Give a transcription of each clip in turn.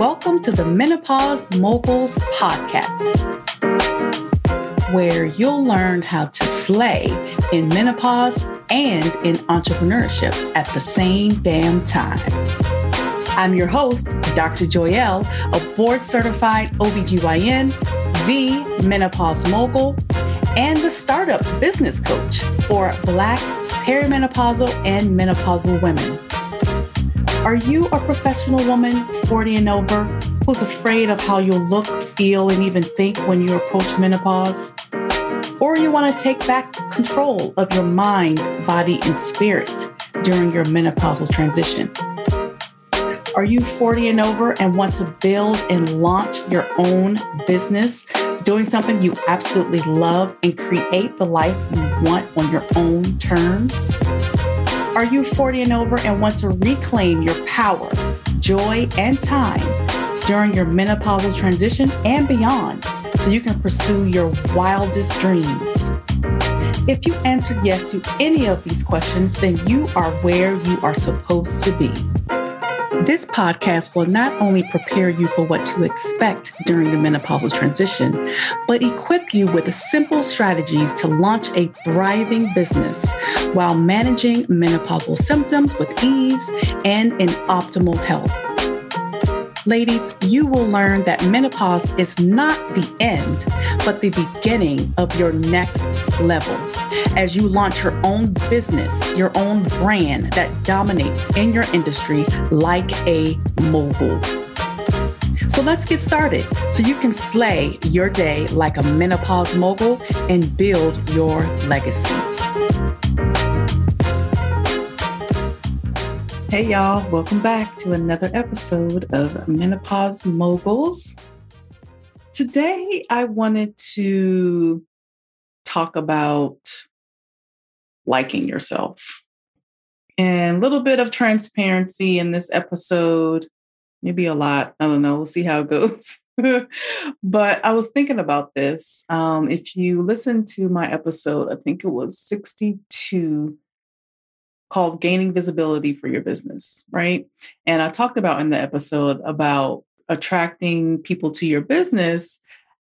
Welcome to the Menopause Moguls Podcast, where you'll learn how to slay in menopause and in entrepreneurship at the same damn time. I'm your host, Dr. Joyelle, a board certified OBGYN, the menopause mogul, and the startup business coach for Black perimenopausal and menopausal women. Are you a professional woman, 40 and over, who's afraid of how you'll look, feel, and even think when you approach menopause? Or you want to take back control of your mind, body, and spirit during your menopausal transition? Are you 40 and over and want to build and launch your own business, doing something you absolutely love and create the life you want on your own terms? Are you 40 and over and want to reclaim your power, joy, and time during your menopausal transition and beyond so you can pursue your wildest dreams? If you answered yes to any of these questions, then you are where you are supposed to be. This podcast will not only prepare you for what to expect during the menopausal transition, but equip you with simple strategies to launch a thriving business while managing menopausal symptoms with ease and in optimal health. Ladies, you will learn that menopause is not the end, but the beginning of your next level as you launch your own business, your own brand that dominates in your industry like a mogul. So let's get started so you can slay your day like a menopause mogul and build your legacy. Hey, y'all, welcome back to another episode of Menopause Moguls. Today, I wanted to talk about liking yourself. And a little bit of transparency in this episode, maybe a lot. I don't know. We'll see how it goes. but I was thinking about this. Um, if you listen to my episode, I think it was 62 called Gaining Visibility for Your Business, right? And I talked about in the episode about attracting people to your business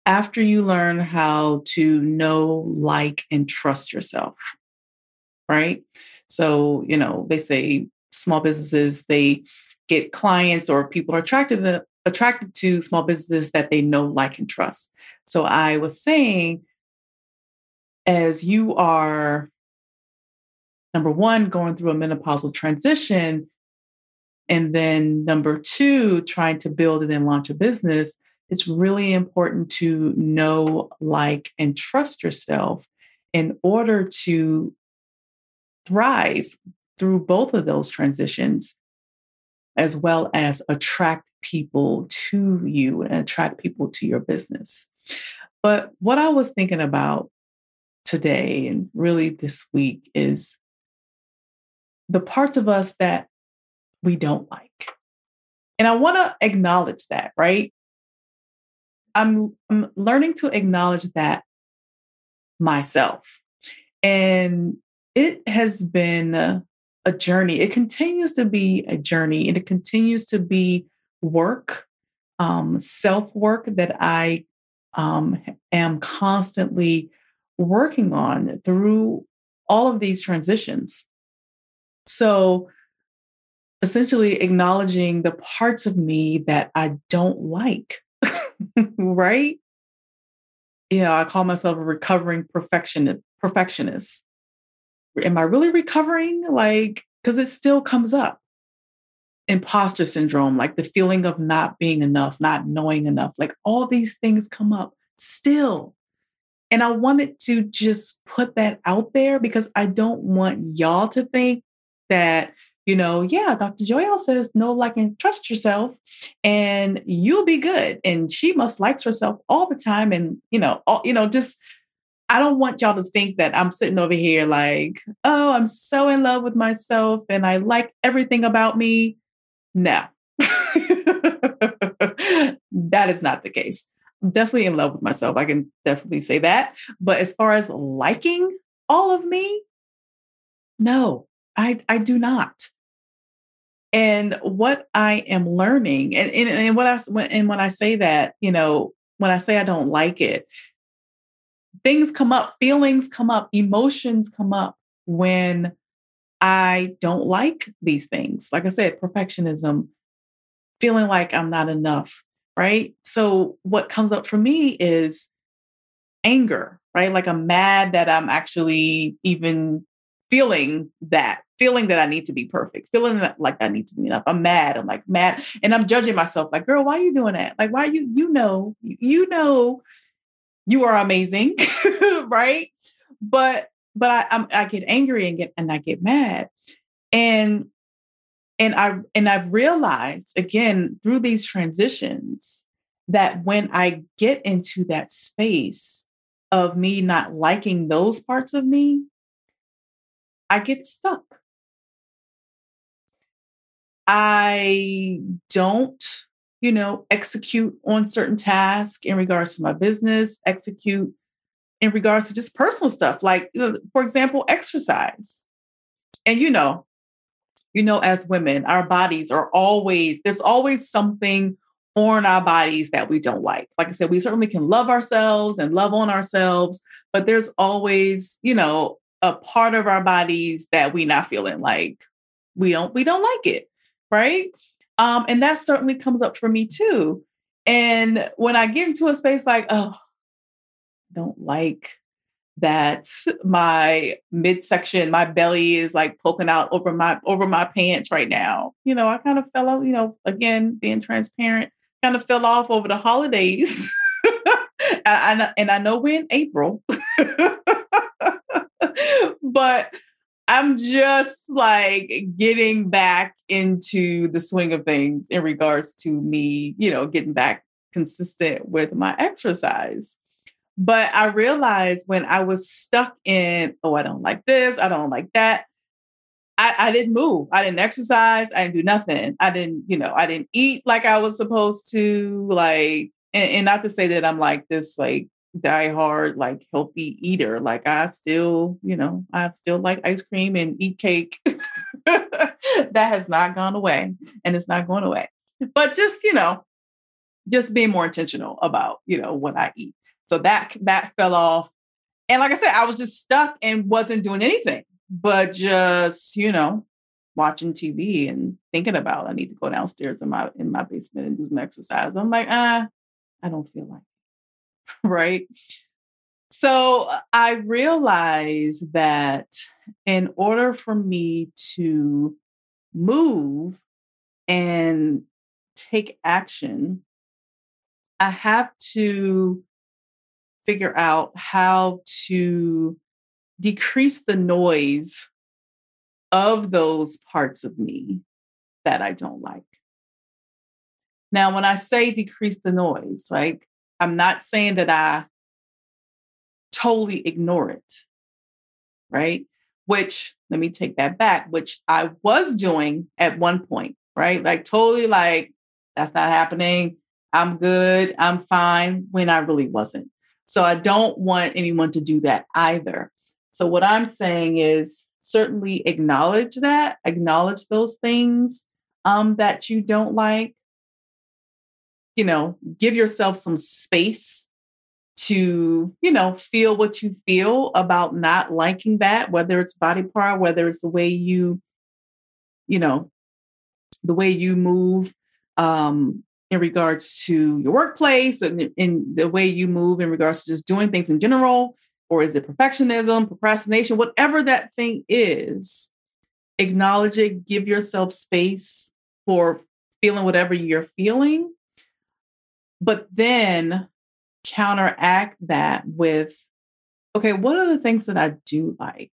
after you learn how to know, like, and trust yourself right? So, you know, they say small businesses, they get clients or people are attracted to, attracted to small businesses that they know, like, and trust. So I was saying, as you are number one, going through a menopausal transition, and then number two, trying to build and then launch a business, it's really important to know, like, and trust yourself in order to thrive through both of those transitions, as well as attract people to you and attract people to your business. But what I was thinking about today and really this week is the parts of us that we don't like. And I want to acknowledge that, right? I'm, I'm learning to acknowledge that myself. And it has been a, a journey. It continues to be a journey and it continues to be work, um, self work that I um, am constantly working on through all of these transitions. So, essentially, acknowledging the parts of me that I don't like, right? You know, I call myself a recovering perfectionist. perfectionist am I really recovering? Like, because it still comes up. Imposter syndrome, like the feeling of not being enough, not knowing enough, like all these things come up still. And I wanted to just put that out there because I don't want y'all to think that, you know, yeah, Dr. Joyelle says no, like, and trust yourself, and you'll be good. And she must likes herself all the time, and you know, all, you know, just I don't want y'all to think that I'm sitting over here like, oh, I'm so in love with myself and I like everything about me. No, that is not the case. I'm definitely in love with myself. I can definitely say that. But as far as liking all of me, no, I, I do not. And what I am learning, and, and, and what I and when I say that, you know, when I say I don't like it, things come up, feelings come up, emotions come up when I don't like these things. Like I said, perfectionism, feeling like I'm not enough, right? So what comes up for me is anger, right? Like I'm mad that I'm actually even feeling that, feeling that I need to be perfect, feeling that, like I need to be enough. I'm mad. I'm like mad. And I'm judging myself like, girl, why are you doing that? Like, why are you, you know, you know, you are amazing, right? But, but I, I'm, I get angry and get, and I get mad. And, and I, and I've realized again through these transitions that when I get into that space of me not liking those parts of me, I get stuck. I don't, you know, execute on certain tasks in regards to my business, execute in regards to just personal stuff, like, for example, exercise. And, you know, you know, as women, our bodies are always, there's always something on our bodies that we don't like. Like I said, we certainly can love ourselves and love on ourselves, but there's always, you know, a part of our bodies that we not feeling like we don't we don't like it, right? Um, and that certainly comes up for me too. And when I get into a space like, oh, don't like that my midsection, my belly is like poking out over my over my pants right now. You know, I kind of fell out, you know, again, being transparent, kind of fell off over the holidays. and, and I know we're in April, but I'm just like getting back into the swing of things in regards to me, you know, getting back consistent with my exercise. But I realized when I was stuck in, oh, I don't like this, I don't like that, I, I didn't move. I didn't exercise. I didn't do nothing. I didn't, you know, I didn't eat like I was supposed to. Like, and, and not to say that I'm like this, like die hard, like healthy eater. Like I still, you know, I still like ice cream and eat cake. that has not gone away and it's not going away. But just, you know, just being more intentional about, you know, what I eat. So that that fell off. And like I said, I was just stuck and wasn't doing anything but just you know watching TV and thinking about I need to go downstairs in my in my basement and do some exercise. I'm like, ah, I don't feel like. right. So uh, I realized that in order for me to move and take action, I have to figure out how to decrease the noise of those parts of me that I don't like. Now, when I say decrease the noise, like I'm not saying that I totally ignore it, right? Which, let me take that back, which I was doing at one point, right? Like totally like, that's not happening. I'm good. I'm fine when I really wasn't. So I don't want anyone to do that either. So, what I'm saying is certainly acknowledge that, acknowledge those things um, that you don't like. You know, give yourself some space to, you know, feel what you feel about not liking that, whether it's body part, whether it's the way you, you know, the way you move um, in regards to your workplace and in the way you move in regards to just doing things in general or is it perfectionism, procrastination, whatever that thing is, acknowledge it, give yourself space for feeling whatever you're feeling. But then counteract that with, okay, what are the things that I do like?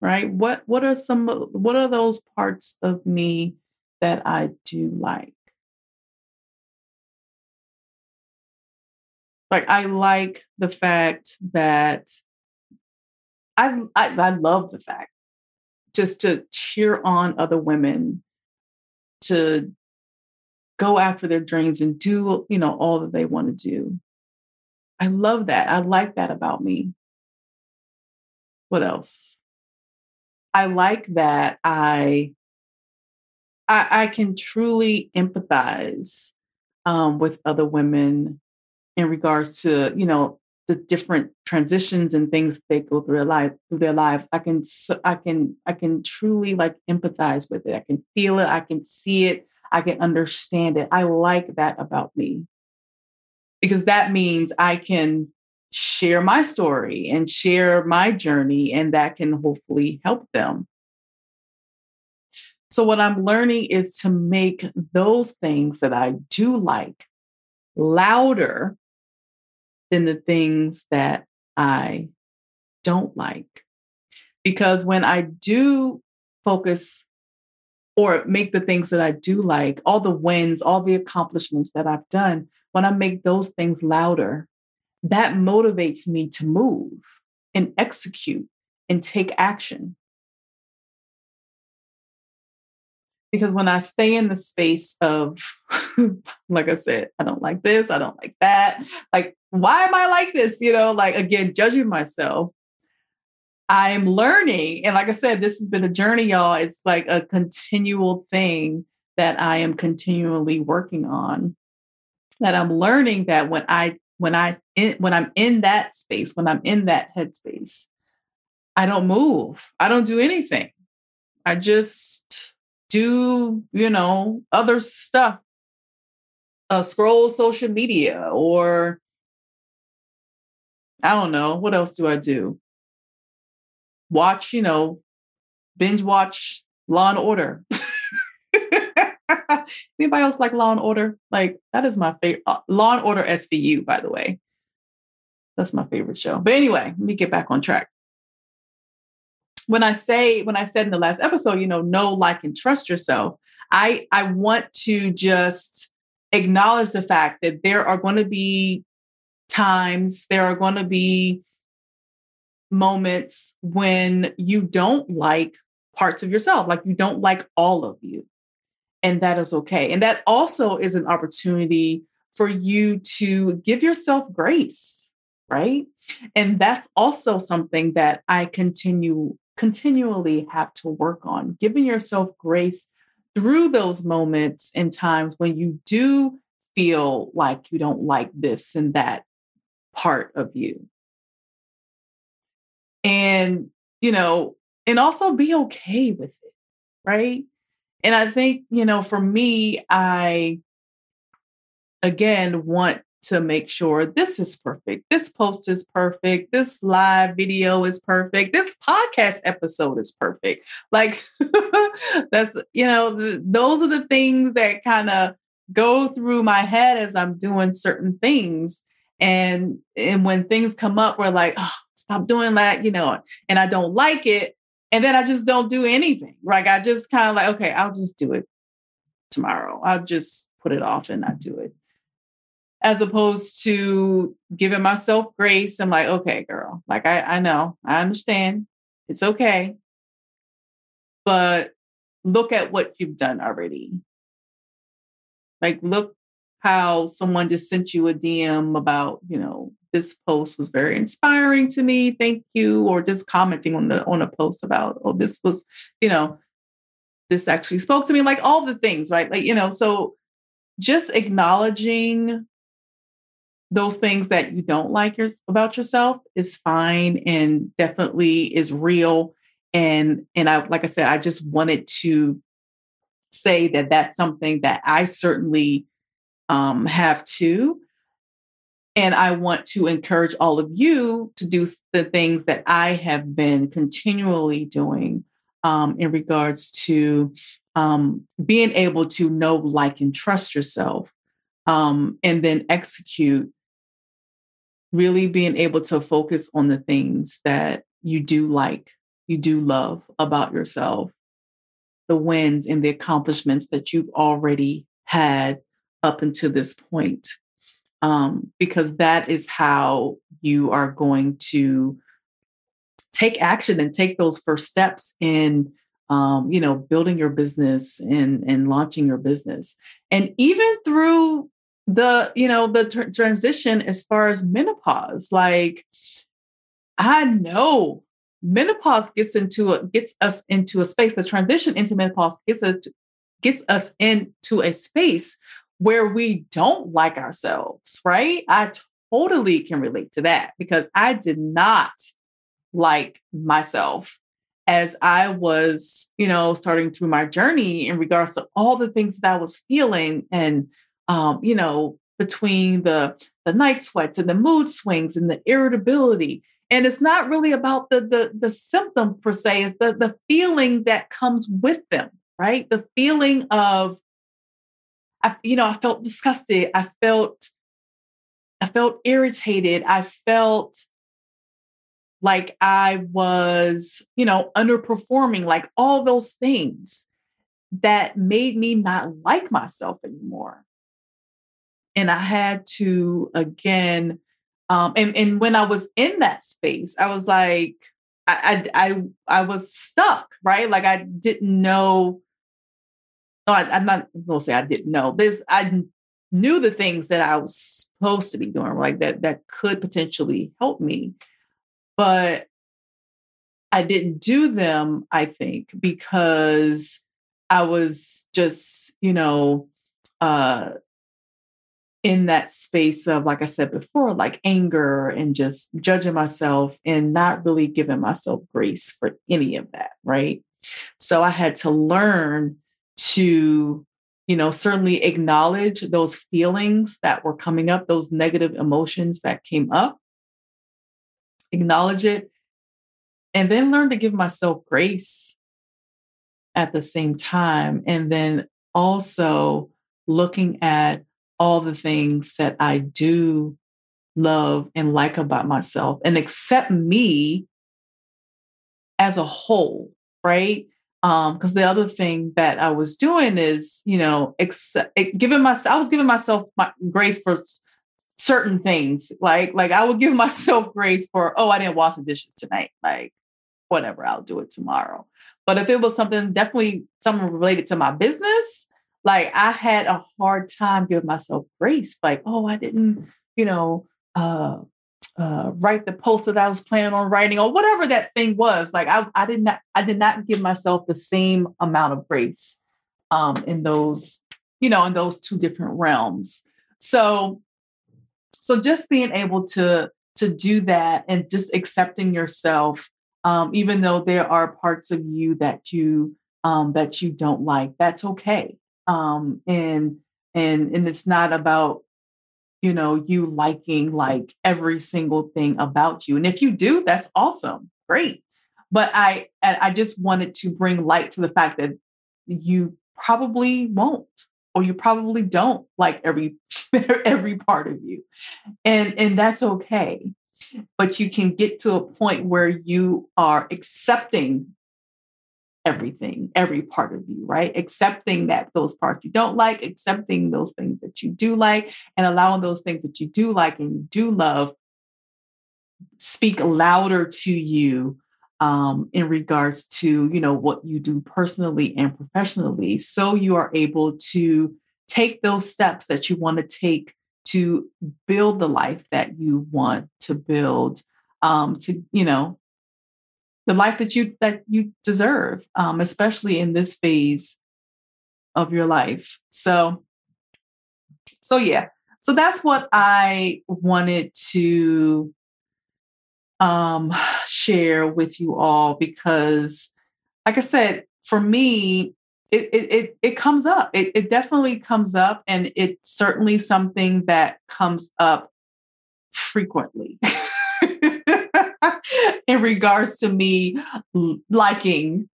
Right? What what are some what are those parts of me that I do like? Like I like the fact that I, I I love the fact just to cheer on other women to go after their dreams and do you know all that they want to do. I love that. I like that about me. What else? I like that I I, I can truly empathize um, with other women in regards to you know the different transitions and things they go through their life through their lives i can i can i can truly like empathize with it i can feel it i can see it i can understand it. I like that about me. Because that means i can share my story and share my journey and that can hopefully help them. So what i'm learning is to make those things that i do like louder than the things that I don't like. Because when I do focus or make the things that I do like, all the wins, all the accomplishments that I've done, when I make those things louder, that motivates me to move and execute and take action. because when I stay in the space of, like I said, I don't like this, I don't like that, like, why am I like this? You know, like again, judging myself. I'm learning. And like I said, this has been a journey, y'all. It's like a continual thing that I am continually working on. That I'm learning that when I when I in, when I'm in that space, when I'm in that headspace, I don't move. I don't do anything. I just do, you know, other stuff, uh, scroll social media or I don't know. What else do I do? Watch, you know, binge watch Law and Order. Anybody else like Law and Order? Like that is my favorite. Uh, Law and Order SVU, by the way. That's my favorite show. But anyway, let me get back on track when I say, when I said in the last episode, you know, know, like, and trust yourself, I I want to just acknowledge the fact that there are going to be times, there are going to be moments when you don't like parts of yourself, like you don't like all of you. And that is okay. And that also is an opportunity for you to give yourself grace, right? And that's also something that I continue continually have to work on, giving yourself grace through those moments and times when you do feel like you don't like this and that part of you. And, you know, and also be okay with it, right? And I think, you know, for me, I again want to make sure this is perfect. This post is perfect. This live video is perfect. This podcast episode is perfect. Like that's, you know, the, those are the things that kind of go through my head as I'm doing certain things. And and when things come up, we're like, oh, stop doing that, you know, and I don't like it. And then I just don't do anything. Like I just kind of like, okay, I'll just do it tomorrow. I'll just put it off and not do it as opposed to giving myself grace and like, okay, girl, like I, I know, I understand, it's okay. But look at what you've done already. Like, look how someone just sent you a DM about, you know, this post was very inspiring to me. Thank you. Or just commenting on the on a post about, oh, this was, you know, this actually spoke to me, like all the things, right? Like, you know, so just acknowledging those things that you don't like your, about yourself is fine and definitely is real and and i like i said i just wanted to say that that's something that i certainly um, have too and i want to encourage all of you to do the things that i have been continually doing um, in regards to um, being able to know like and trust yourself um, and then execute really being able to focus on the things that you do like, you do love about yourself, the wins and the accomplishments that you've already had up until this point. Um, because that is how you are going to take action and take those first steps in um, you know building your business and and launching your business. And even through the you know the tr- transition as far as menopause like i know menopause gets into a gets us into a space the transition into menopause gets a, gets us into a space where we don't like ourselves, right? I totally can relate to that because I did not like myself as I was, you know, starting through my journey in regards to all the things that I was feeling and um, you know, between the the night sweats and the mood swings and the irritability. And it's not really about the the the symptom per se, it's the the feeling that comes with them, right? The feeling of I, you know, I felt disgusted. I felt I felt irritated. I felt like I was, you know, underperforming, like all those things that made me not like myself anymore. And I had to again, um, and, and when I was in that space, I was like, I, I, I, I was stuck, right? Like I didn't know. I, am not to say I didn't know. This I knew the things that I was supposed to be doing, like that that could potentially help me but I didn't do them, I think, because I was just, you know, uh, in that space of, like I said before, like anger and just judging myself and not really giving myself grace for any of that. Right. So I had to learn to, you know, certainly acknowledge those feelings that were coming up, those negative emotions that came up, acknowledge it, and then learn to give myself grace at the same time. And then also looking at all the things that I do love and like about myself and accept me as a whole, right? Um, because the other thing that I was doing is, you know, accept, giving myself, I was giving myself my grace for certain things. Like, like I would give myself grace for, oh, I didn't wash the dishes tonight. Like, whatever, I'll do it tomorrow. But if it was something definitely something related to my business, like I had a hard time giving myself grace. Like, oh, I didn't, you know, uh, uh, write the post that I was planning on writing or whatever that thing was. Like I, I did not, I did not give myself the same amount of grace um, in those, you know, in those two different realms. So so just being able to to do that and just accepting yourself um, even though there are parts of you that you um, that you don't like that's okay um, and and and it's not about you know you liking like every single thing about you and if you do that's awesome great but i i just wanted to bring light to the fact that you probably won't or you probably don't like every every part of you and and that's okay but you can get to a point where you are accepting everything every part of you right? Accepting that those parts you don't like accepting those things that you do like and allowing those things that you do like and you do love speak louder to you um, in regards to you know what you do personally and professionally. So you are able to take those steps that you want to take to build the life that you want to build um, to you know the life that you that you deserve um, especially in this phase of your life so so yeah so that's what i wanted to um, share with you all because, like I said, for me, it it it, comes up. It, it definitely comes up, and it's certainly something that comes up frequently. in regards to me liking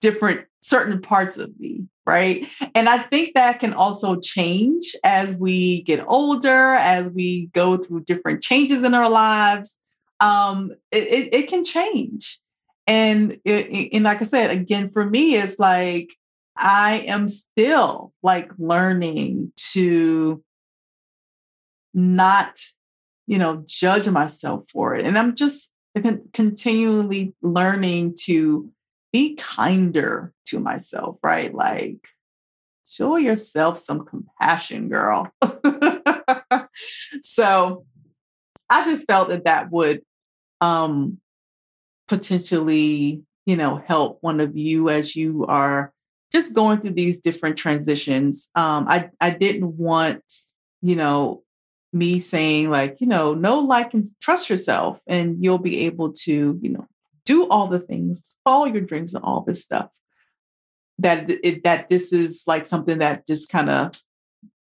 different certain parts of me right and i think that can also change as we get older as we go through different changes in our lives um, it, it, it can change. And, it, and like I said, again, for me, it's like I am still like learning to not, you know, judge myself for it. And I'm just continually learning to be kinder to myself, right? Like, show yourself some compassion, girl. so I just felt that that would um, potentially, you know, help one of you as you are just going through these different transitions. Um, I I didn't want, you know, me saying like, you know, know, like, and trust yourself, and you'll be able to, you know, do all the things, follow your dreams, and all this stuff. That it, that this is like something that just kind of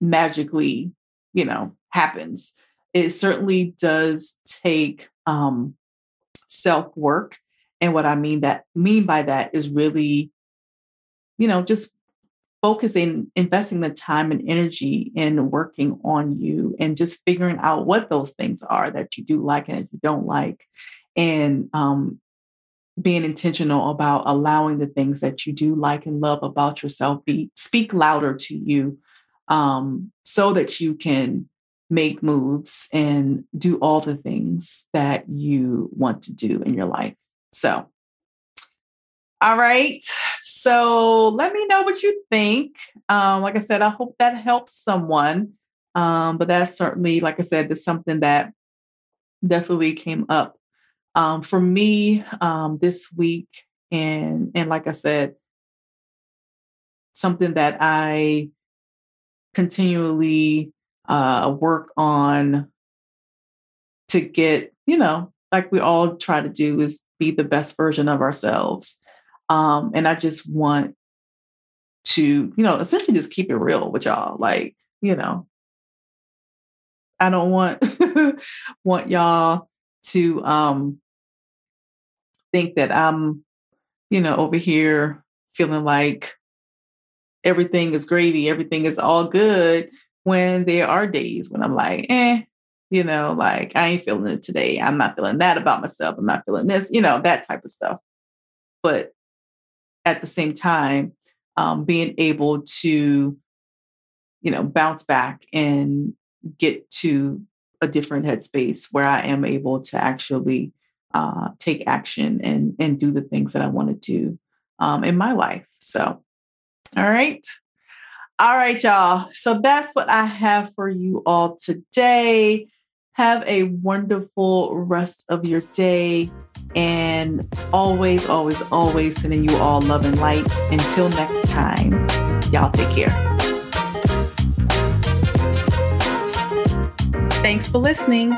magically, you know, happens. It certainly does take um, self work, and what I mean that mean by that is really, you know, just focusing, investing the time and energy in working on you and just figuring out what those things are that you do like and that you don't like. And um, being intentional about allowing the things that you do like and love about yourself be speak louder to you um, so that you can make moves and do all the things that you want to do in your life so all right so let me know what you think. Um, like I said, I hope that helps someone. Um, but that's certainly, like I said, that's something that definitely came up um, for me um, this week. And and like I said, something that I continually uh, work on to get, you know, like we all try to do is be the best version of ourselves. Um, and I just want to, you know, essentially just keep it real with y'all. Like, you know, I don't want want y'all to um think that I'm, you know, over here feeling like everything is gravy, everything is all good when there are days when I'm like, eh, you know, like I ain't feeling it today. I'm not feeling that about myself. I'm not feeling this, you know, that type of stuff. But at the same time, um, being able to, you know, bounce back and get to a different headspace where I am able to actually uh, take action and and do the things that I want to do um, in my life. So, all right. All right, y'all. So that's what I have for you all today. Have a wonderful rest of your day. And always, always, always sending you all love and light. Until next time, y'all take care. Thanks for listening.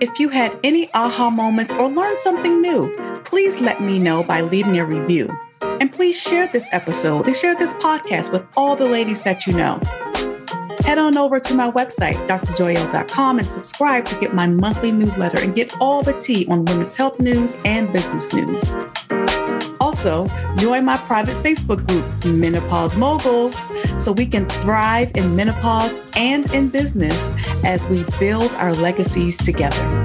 If you had any aha moments or learned something new, please let me know by leaving a review. And please share this episode and share this podcast with all the ladies that you know head on over to my website, drjoyelle.com, and subscribe to get my monthly newsletter and get all the tea on women's health news and business news. Also, join my private Facebook group, Menopause Moguls, so we can thrive in menopause and in business as we build our legacies together.